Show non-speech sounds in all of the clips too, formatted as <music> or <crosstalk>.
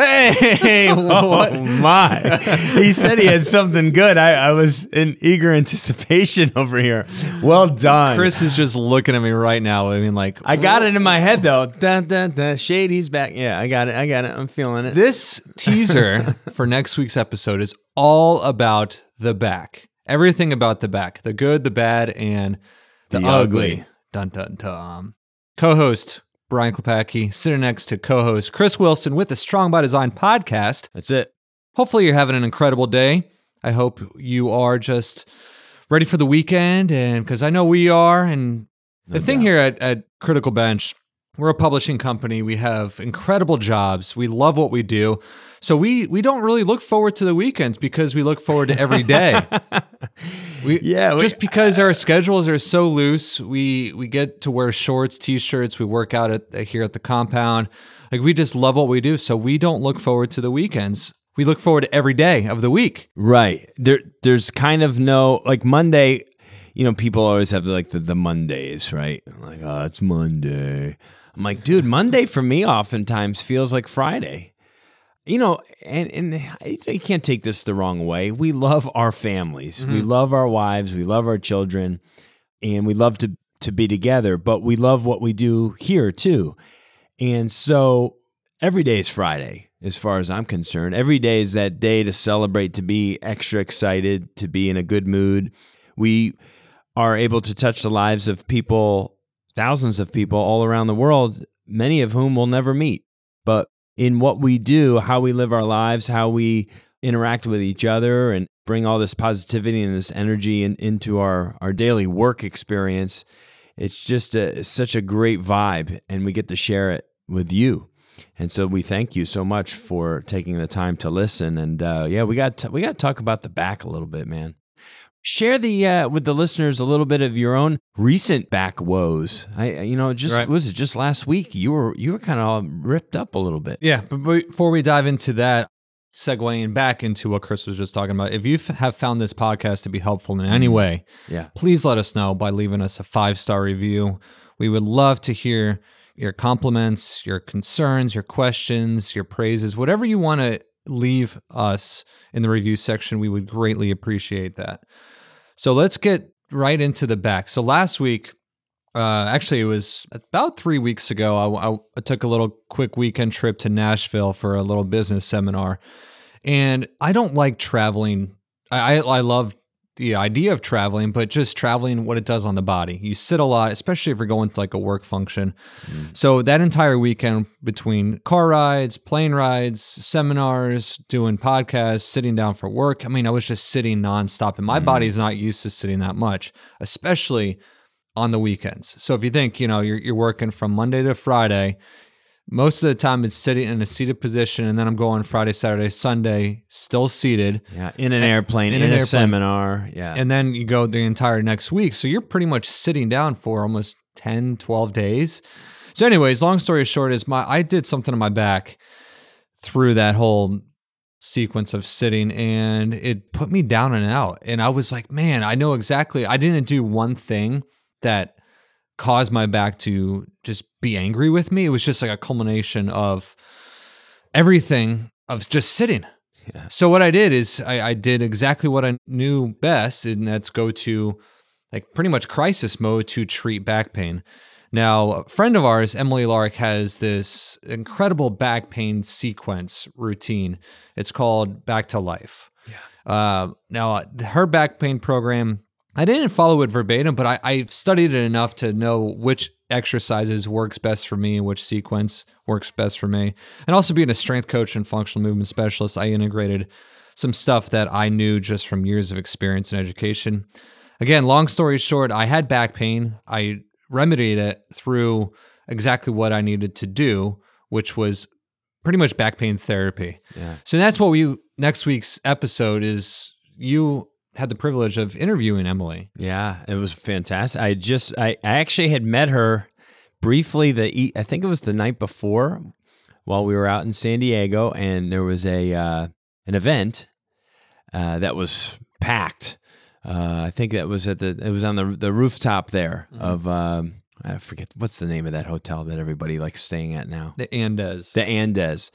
Hey, <laughs> oh, what? Oh my! he said he had something good. I, I was in eager anticipation <laughs> over here. Well done, Chris is just looking at me right now. I mean, like, I got it in my head though. <laughs> Dun, dun, dun. Shady's back. Yeah, I got it. I got it. I'm feeling it. This teaser for next week's episode is all about the back. Everything about the back the good, the bad, and the, The ugly. ugly. Dun dun dun. Co host Brian Klepacki, sitting next to co host Chris Wilson with the Strong by Design podcast. That's it. Hopefully, you're having an incredible day. I hope you are just ready for the weekend, and because I know we are. And the thing here at, at Critical Bench, we're a publishing company. We have incredible jobs. We love what we do. So we we don't really look forward to the weekends because we look forward to every day. <laughs> we, Yeah, we- just because our schedules are so loose, we we get to wear shorts, t-shirts. We work out at here at the compound. Like we just love what we do. So we don't look forward to the weekends. We look forward to every day of the week. Right. There there's kind of no like Monday, you know, people always have like the, the Mondays, right? Like, oh, it's Monday. I'm like, dude, Monday for me oftentimes feels like Friday. You know, and and I, I can't take this the wrong way. We love our families. We mm-hmm. love our wives, we love our children, and we love to to be together, but we love what we do here too. And so every day is Friday, as far as I'm concerned. Every day is that day to celebrate, to be extra excited, to be in a good mood. We are able to touch the lives of people, thousands of people all around the world, many of whom we'll never meet. But in what we do, how we live our lives, how we interact with each other, and bring all this positivity and this energy in, into our, our daily work experience, it's just a, such a great vibe, and we get to share it with you. And so we thank you so much for taking the time to listen. And uh, yeah, we got we got to talk about the back a little bit, man. Share the uh, with the listeners a little bit of your own recent back woes. I you know just Right. was it just last week you were you were kind of ripped up a little bit. Yeah, but before we dive into that, segueing back into what Chris was just talking about, if you have found this podcast to be helpful in any way, Yeah. please let us know by leaving us a five star review. We would love to hear your compliments, your concerns, your questions, your praises, whatever you want to leave us in the review section. We would greatly appreciate that. So let's get right into the back. So last week, uh, actually, it was about three weeks ago. I, I- I took a little quick weekend trip to Nashville for a little business seminar, and I don't like traveling. I, I love the idea of traveling, but just traveling, what it does on the body. You sit a lot, especially if you're going to like a work function. Mm. So that entire weekend between car rides, plane rides, seminars, doing podcasts, sitting down for work. I mean, I was just sitting nonstop, and my mm. body's not used to sitting that much, especially on the weekends. So if you think, you know, you're, you're working from Monday to Friday, most of the time it's sitting in a seated position, and then I'm going Friday, Saturday, Sunday, still seated. Yeah, in an airplane, in in, an a airplane. seminar. Yeah. And then you go the entire next week. So you're pretty much sitting down for almost 10, 12 days. So, anyways, long story short is my I did something on my back through that whole sequence of sitting and it put me down and out. And I was like, man, I know exactly. I didn't do one thing that caused my back to just be angry with me. It was just like a culmination of everything of just sitting. So what I did is I, I did exactly what I knew best, and that's go to like pretty much crisis mode to treat back pain. Now, a friend of ours, Emily Lark, has this incredible back pain sequence routine. It's called Back to Life. Yeah. Uh, now, uh, her back pain program, I didn't follow it verbatim, but I, I studied it enough to know which exercises works best for me which sequence works best for me. And also being a strength coach and functional movement specialist, I integrated some stuff that I knew just from years of experience and education. Again, long story short, I had back pain. I remedied it through exactly what I needed to do, which was pretty much back pain therapy. Yeah. So that's what we next week's episode is. You had the privilege of interviewing Emily. Yeah, it was fantastic. I just I, I actually had met her briefly the I think it was the night before while we were out in San Diego and there was a uh, an event uh, that was packed. Uh, I think that was at the it was on the the rooftop there of um, I forget what's the name of that hotel that everybody likes staying at now. The Andaz. The Andaz.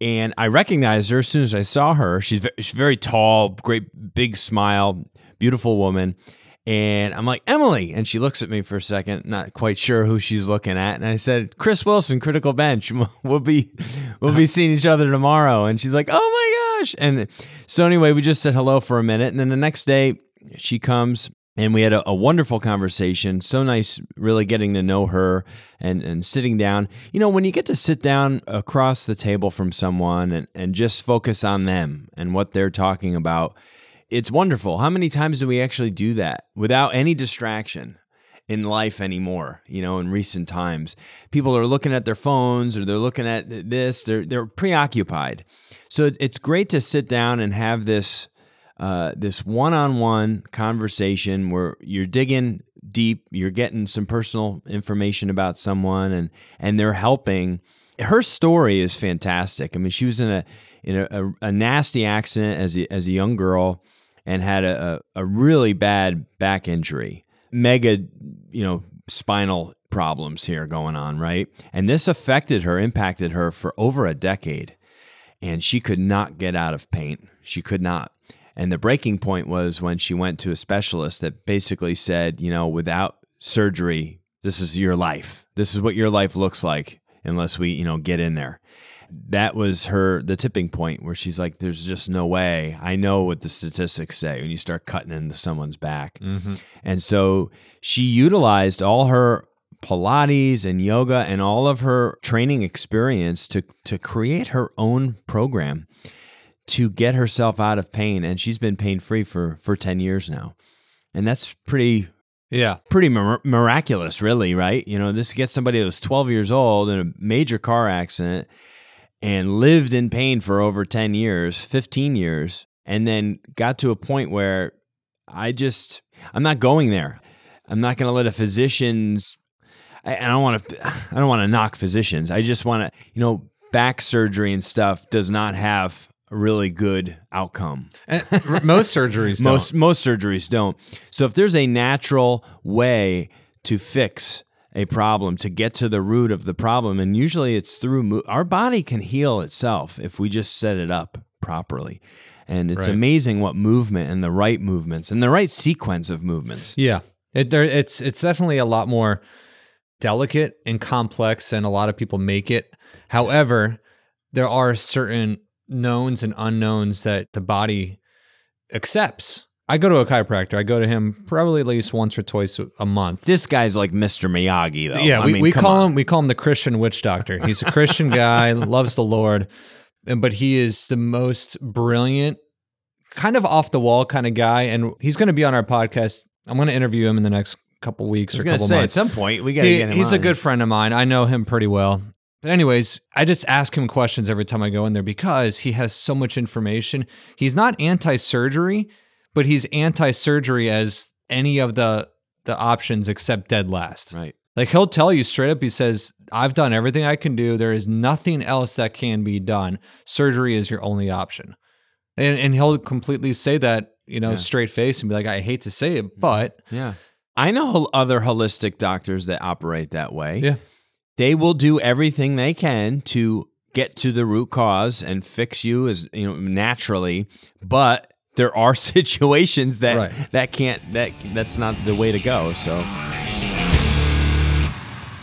And I recognized her as soon as I saw her. She's, she's very tall, great big smile, beautiful woman. And I'm like, Emily. And she looks at me for a second, not quite sure who she's looking at. And I said, Chris Wilson, Critical Bench. <laughs> We'll be we'll be seeing each other tomorrow. And she's like, Oh my gosh. And so anyway, we just said hello for a minute. And then the next day she comes and we had a, a, wonderful conversation. So nice, really getting to know her and, and sitting down. You know, when you get to sit down across the table from someone and, and just focus on them and what they're talking about, it's wonderful. How many times do we actually do that without any distraction? in life anymore. You know, in recent times, people are looking at their phones or they're looking at this. They're they're preoccupied. So it's great to sit down and have this uh, this one-on-one conversation where you're digging deep, you're getting some personal information about someone, and and they're helping. Her story is fantastic. I mean, she was in a in a, a, a nasty accident as a, as a young girl and had a, a, a really bad back injury, mega, you know, spinal problems here going on, right? And this affected her, impacted her for over a decade, and she could not get out of pain. She could not. And the breaking point was when she went to a specialist that basically said, you know, without surgery, this is your life. This is what your life looks like unless we, you know, get in there. That was her the tipping point where she's like, "There's just no way." I know what the statistics say when you start cutting into someone's back, mm-hmm. and so she utilized all her Pilates and yoga and all of her training experience to to create her own program to get herself out of pain and she's been pain free for for 10 years now. And that's pretty yeah. pretty mir- miraculous really right? You know this gets somebody that was 12 years old in a major car accident and lived in pain for over 10 years 15 years and then got to a point where i just i'm not going there. I'm not going to let a physician's I, I don't want to i don't want to knock physicians. I just want to you know back surgery and stuff does not have a really good outcome. most surgeries <laughs> don't. Most most surgeries don't. So if there's a natural way to fix a problem to get to the root of the problem and usually it's through mo- our body can heal itself if we just set it up properly. And it's Right. amazing what movement and the right movements and the right sequence of movements. Yeah, it, there, it's it's definitely a lot more delicate and complex than a lot of people make it. However, there are certain knowns and unknowns that the body accepts. I go to a chiropractor. I go to him probably at least once or twice a month. This guy's like Mr. Miyagi though. Yeah, I we, mean, we call on. him we call him the Christian witch doctor. He's a Christian guy, <laughs> loves the Lord, and but he is the most brilliant, kind of off the wall kind of guy. And he's going to be on our podcast. I'm going to interview him in the next couple weeks or couple say months. at some point we gotta He- get him he's a good friend of mine. I know him pretty well. But anyways, I just ask him questions every time I go in there because he has so much information. He's not anti-surgery, but he's anti-surgery as any of the the options except dead last. right. Like he'll tell you straight up, he says, I've done everything I can do. There is nothing else that can be done. Surgery is your only option. And and he'll completely say that, you know, Yeah. straight face and be like, I hate to say it, mm-hmm. but Yeah. I know other holistic doctors that operate that way. Yeah. They will do everything they can to get to the root cause and fix you as you know naturally, but there are <laughs> situations that Right. that can't that that's not the way to go. So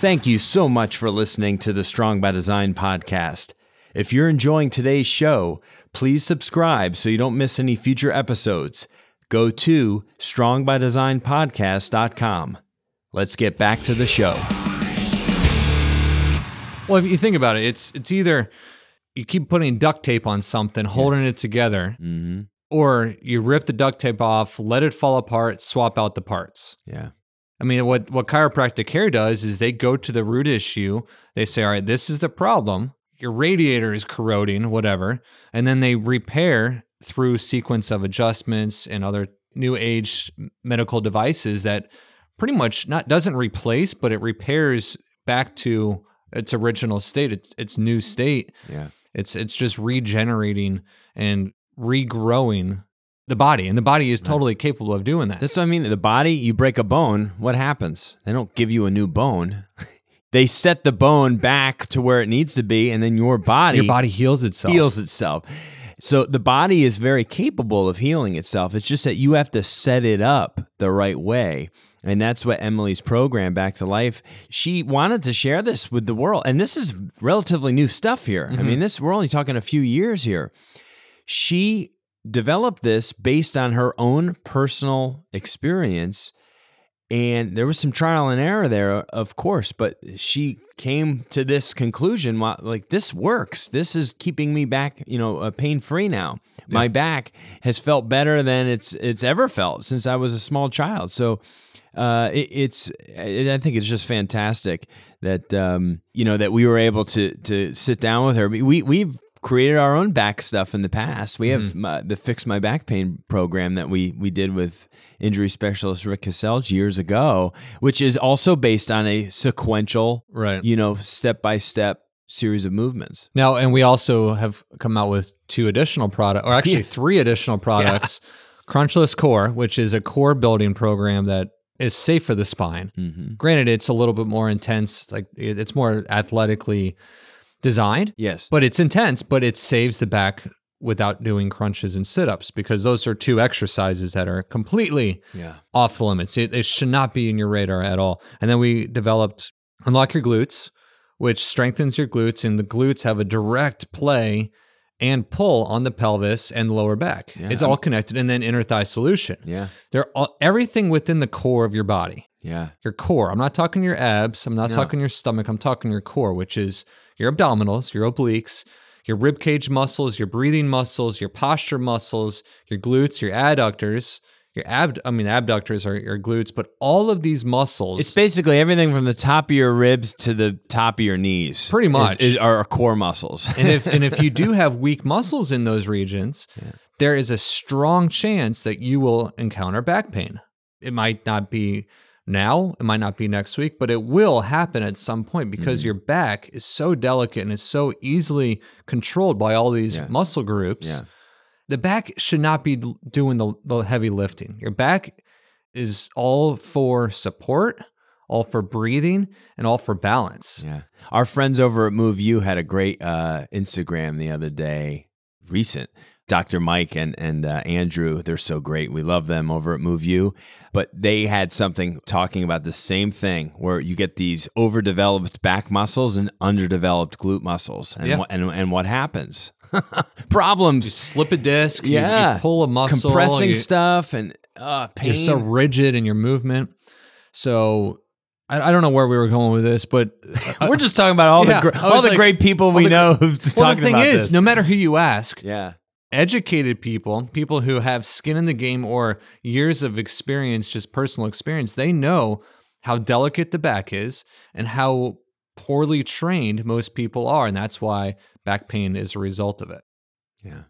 Thank you so much for listening to the Strong by Design podcast. If you're enjoying today's show, please subscribe so you don't miss any future episodes. Go to strongbydesignpodcast.com. Let's get back to the show. Well, if you think about it, it's it's either you keep putting duct tape on something, holding it together, Mm-hmm. or you rip the duct tape off, let it fall apart, swap out the parts. Yeah. I mean, what what chiropractic care does is they go to the root issue. They say, all right, this is the problem. your radiator is corroding, whatever, and then they repair through sequence of adjustments and other new age medical devices that pretty much not doesn't replace, but it repairs back to its original state, its its new state. Yeah. It's it's just regenerating and regrowing the body, and the body is totally capable of doing that. That's what I mean. The body, you break a bone, what happens? They don't give you a new bone. <laughs> they set the bone back to where it needs to be, and then your body, Your body heals itself. heals itself. So the body is very capable of healing itself. It's just that you have to set it up the right way. And that's what Emily's program, Back to Life, she wanted to share this with the world. And this is relatively new stuff here. I mean, this we're only talking a few years here. She developed this based on her own personal experience. And there was some trial and error there, of course, but she came to this conclusion like, this works. This is keeping me back, you know, uh, pain free now. My back has felt better than it's it's ever felt since I was a small child. So uh, it, it's I I think it's just fantastic that um, you know that we were able to to sit down with her. We we've created our own back stuff in the past. We have my, the Fix My Back Pain program that we we did with injury specialist Rick Kaselj years ago, which is also based on a sequential, Right. you know, step by step series of movements. Now, and we also have come out with two additional products, or actually <laughs> three additional products. Crunchless Core, which is a core building program that is safe for the spine. Mm-hmm. Granted, it's a little bit more intense, like it's more athletically designed, Yes. but it's intense, but it saves the back without doing crunches and sit ups because those are two exercises that are completely yeah. off the limits. It, it should not be in your radar at all. And then we developed Unlock Your Glutes, which strengthens your glutes, and the glutes have a direct play and pull on the pelvis and lower back. Yeah. It's all connected. And then inner thigh solution. Yeah. They're all, everything within the core of your body. Yeah. Your core. I'm not talking your abs. I'm not No. talking your stomach. I'm talking your core, which is your abdominals, your obliques, your rib cage muscles, your breathing muscles, your posture muscles, your glutes, your adductors, your ab. I mean, abductors are your glutes, but all of these muscles. It's basically everything from the top of your ribs to the top of your knees. Pretty much. is, are core muscles. and if and if you <laughs> do have weak muscles in those regions, there is a strong chance that you will encounter back pain. It might not be now, it might not be next week, but it will happen at some point because Mm-hmm. your back is so delicate and is so easily controlled by all these Yeah. muscle groups. Yeah. The back should not be doing the, the heavy lifting. Your back is all for support, all for breathing, and all for balance. Yeah. Our friends over at MoveU had a great uh, Instagram the other day, recent. Dr. Mike and and uh, Andrew, they're so great. We love them over at MoveU. But they had something talking about the same thing where you get these overdeveloped back muscles and underdeveloped glute muscles. And Yeah. what and, and what happens? <laughs> Problems. Slip a disc, Yeah. you, pull a muscle, compressing you- stuff and uh, pain. You're so rigid in your movement. So I, don't know where we were going with this, but <laughs> We're just talking about all Yeah, the gr- all the like- great people we the- know who've well, the talking thing about is, this. no matter who you ask, yeah. Educated people, people who have skin in the game or years of experience, just personal experience, they know how delicate the back is and how poorly trained most people are. And that's why back pain is a result of it. Yeah.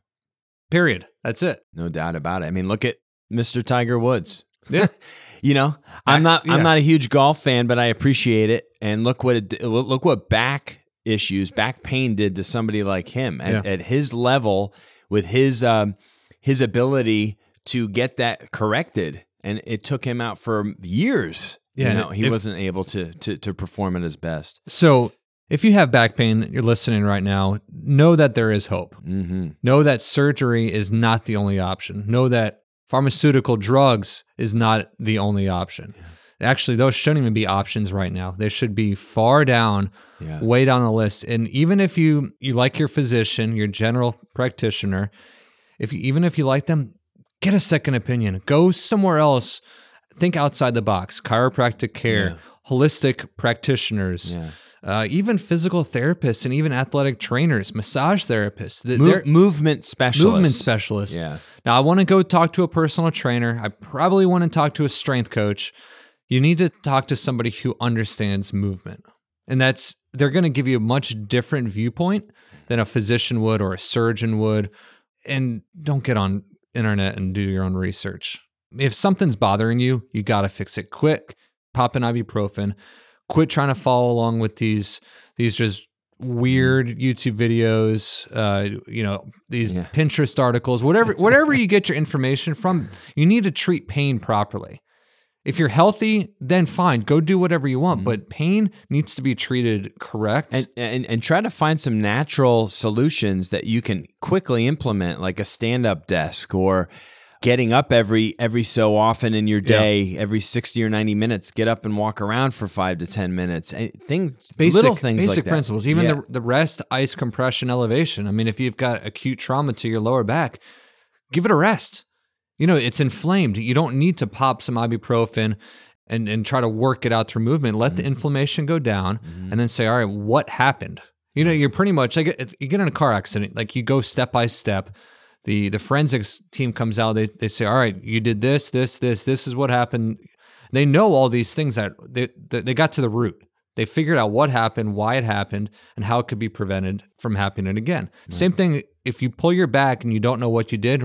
Period. That's it. No doubt about it. I mean, look at Mr. Tiger Woods. Yeah. <laughs> You know, I'm not Max- I'm not a huge golf fan, but I appreciate it. And look what it look what back issues, back pain did to somebody like him at, Yeah. at his level with his um his ability to get that corrected. And it took him out for years. Yeah, you know, he if- wasn't able to to to perform at his best. So if you have back pain, you're listening right now, know that there is hope. Mm-hmm. Know that surgery is not the only option. Know that pharmaceutical drugs is not the only option. Actually, those shouldn't even be options right now. They should be far down, Yeah. way down the list. And even if you you like your physician, your general practitioner, if you, even if you like them, get a second opinion. Go somewhere else. Think outside the box. Chiropractic care, holistic practitioners, Yeah. uh, even physical therapists, and even athletic trainers, massage therapists. Th- Mo- movement specialists. movement specialist. Yeah. Now, I want to go talk to a personal trainer. I probably want to talk to a strength coach. You need to talk to somebody who understands movement. And that's they're going to give you a much different viewpoint than a physician would or a surgeon would. And don't get on internet and do your own research. If something's bothering you, you got to fix it quick. Pop an ibuprofen. Quit trying to follow along with these these just weird YouTube videos, uh, you know, these Yeah. Pinterest articles, whatever whatever you get your information from, you need to treat pain properly. If you're healthy, then fine, go do whatever you want, mm-hmm. but pain needs to be treated correct. and, and and try to find some natural solutions that you can quickly implement like a stand-up desk or getting up every every so often in your day every 60 or 90 minutes get up and walk around for 5 to 10 minutes and thing basic, little things basic like that. principles. Even Yeah. the, the rest, ice compression, elevation. I mean, if you've got acute trauma to your lower back, give it a rest. You know, it's inflamed. You don't need to pop some ibuprofen and, and try to work it out through movement. Let Mm-hmm. the inflammation go down and then say, all right, what happened? You know, you're pretty much like you get in a car accident, like you go step by step. The the forensics team comes out, they, they say, all right, you did this, this, this, this is what happened. They know all these things that they, they they got to the root. They figured out what happened, why it happened, and how it could be prevented from happening again. Same thing if you pull your back and you don't know what you did,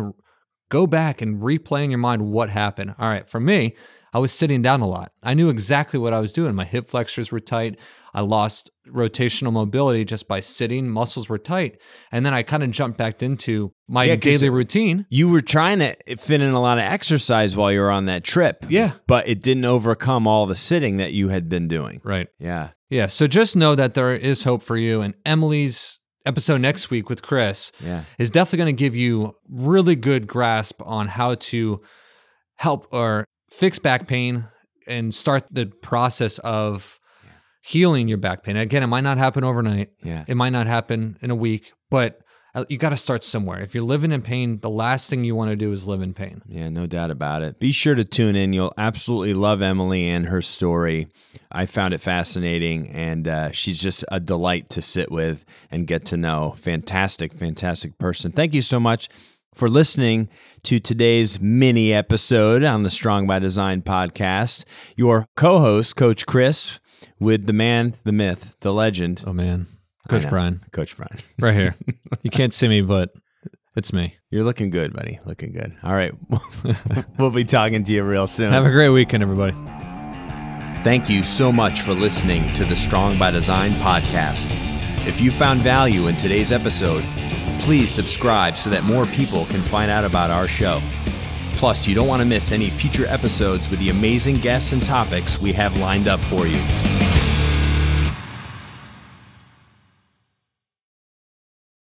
go back and replay in your mind what happened. All right, for me, I was sitting down a lot. I knew exactly what I was doing. My hip flexors were tight. I lost rotational mobility just by sitting. Muscles were tight. And then I kind of jumped back into my Yeah, daily routine. you were trying to fit in a lot of exercise while you were on that trip Yeah. but it didn't overcome all the sitting that you had been doing Right. yeah Yeah. So just know that there is hope for you. And Emily's episode next week with Chris yeah is definitely going to give you really good grasp on how to help or fix back pain and start the process of healing your back pain. Again, it might not happen overnight. yeah It might not happen in a week, but you got to start somewhere. If you're living in pain, the last thing you want to do is live in pain. Yeah, no doubt about it. Be sure to tune in. You'll absolutely love Emily and her story. I found it fascinating, and uh, she's just a delight to sit with and get to know. Fantastic, fantastic person. Thank you so much for listening to today's mini episode on the Strong by Design podcast. Your co host, Coach Chris, with the man, the myth, the legend, Oh man, Coach. Brian, Coach Brian. <laughs> right here. you can't see me, but it's me. You're looking good, buddy. Looking good. All right. <laughs> we'll be talking to you real soon. Have a great weekend, everybody. Thank you so much for listening to the Strong by Design podcast. If you found value in today's episode, please subscribe so that more people can find out about our show. Plus, you don't want to miss any future episodes with the amazing guests and topics we have lined up for you.